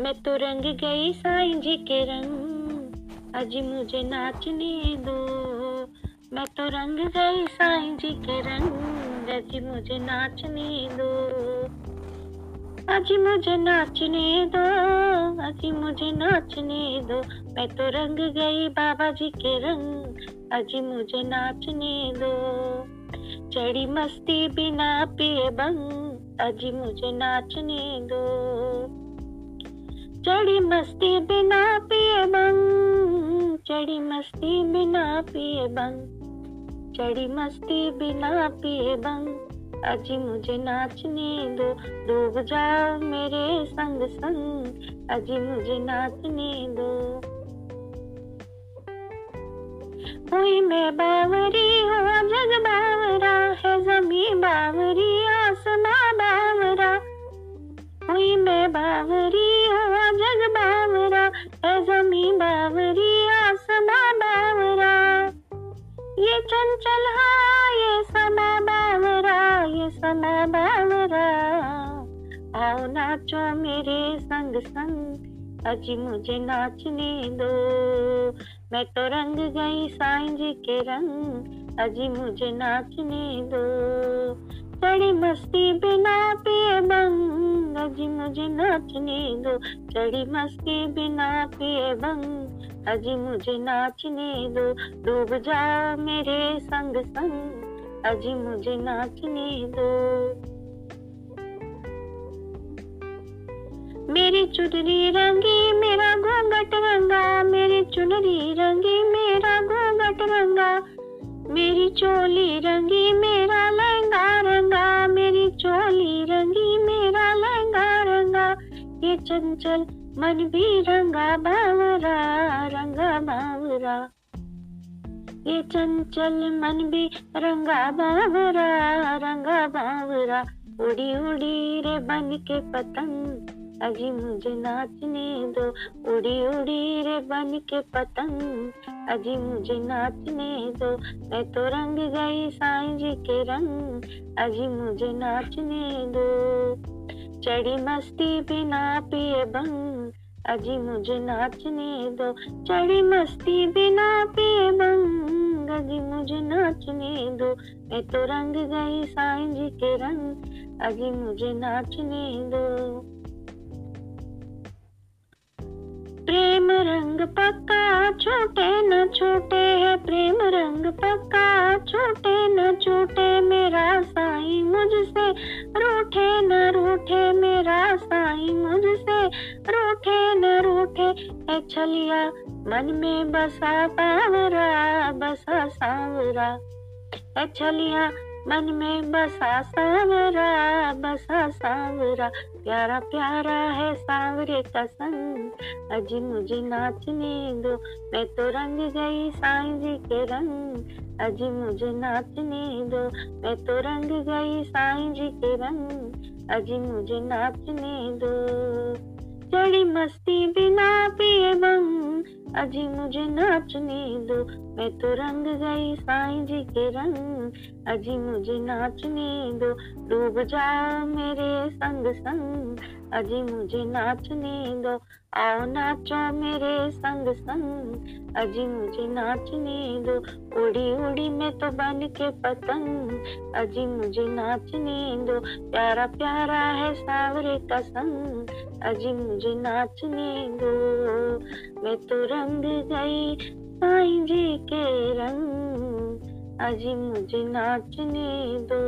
मैं तो रंग गई साईं जी के रंग। अजी मुझे नाचने दो। मैं तो रंग गई साईं जी के रंग। अजी मुझे नाचने दो। अजी मुझे नाचने दो। अजी मुझे नाचने दो। मैं तो रंग गई बाबा जी के रंग। अजी मुझे नाचने दो। चढ़ी मस्ती बिना पिए बंग। अजी मुझे नाचने दो। चढ़ी मस्ती बिना पिए बंग, चढ़ी मस्ती बिना पिए बंग, चढ़ी मस्ती बिना पिए बंग। अजी मुझे नाचने दो, डूब जाओ मेरे संग संग। अजी मुझे नाचने दो। हुई मैं बावरी हुआ जग बावरा, है जमी बावरी, आसमां बावरा। हुई मैं बावरी है जमी बावरी, आसमां बावरा। ये चंचल हाँ ये समा बावरा, ये समा बावरा। आओ नाचो मेरे संग संग, अजी मुझे नाचने दो। मैं तो रंग गई साईं जी के रंग, अजी मुझे नाचने दो। चढ़ी मस्ती बिना पिए बंग अजी मुझे नाचने दो। चढ़ी मस्ती बिना पिए बंग अजी मुझे नाचने दो। डूब जाओ मेरे संग संग। अजी मुझे नाचने दो। मेरी चुनरी रंगी, मेरा घूंघट रंगा। मेरी चुनरी रंगी, मेरा घूंघट रंगा। मेरी चोली रंगी, मेरा लहंगा चंचल मन भी रंगा बावरा रंगा बावरा। ये चंचल मन भी रंगा बावरा रंगा बावरा। उड़ी उड़ी रे बन के पतंग, अजी मुझे नाचने दो। उड़ी उड़ी रे बन के पतंग, अजी मुझे नाचने दो। मैं तो रंग गई साईं जी के रंग, अजी मुझे नाचने दो। चढ़ी मस्ती बिना पिए बंग, अजी मुझे नाचने दो। चढ़ी मस्ती बिना पिए बंग, अजी मुझे नाचने दो। मैं तो रंग गई साईं जी के रंग, अजी मुझे नाचने दो। प्रेम रंग पक्का, छोटे न छोटे है, प्रेम रंग पक्का, छोटे न छलिया मन में बसा पावरा, बसा सावरा। छलिया मन में बसा सावरा बसा सावरा। प्यारा प्यारा है सावरे का संग अजी मुझे नाचने दो। मैं तो रंग गई साईं जी के रंग अजी मुझे नाचने दो। मैं तो रंग गई साईं जी के रंग अजी मुझे नाचने दो। चढ़ी मस्ती बिना पिए बंग अजी मुझे नाचने दो, मैं तो रंग गई साईं जी के रंग। अजी मुझे नाचने दो, डूब जाओ मेरे संग अजी मुझे नाचने दो आओ नाचो मेरे संग संग। अजी मुझे नाचने दो उड़ी उड़ी में तो बन के पतंग। अजी मुझे नाचने दो प्यारा प्यारा है सावरे का संग। अजी मुझे नाचने दो मैं तो रंग गई साईं जी के रंग। अजी मुझे नाचने दो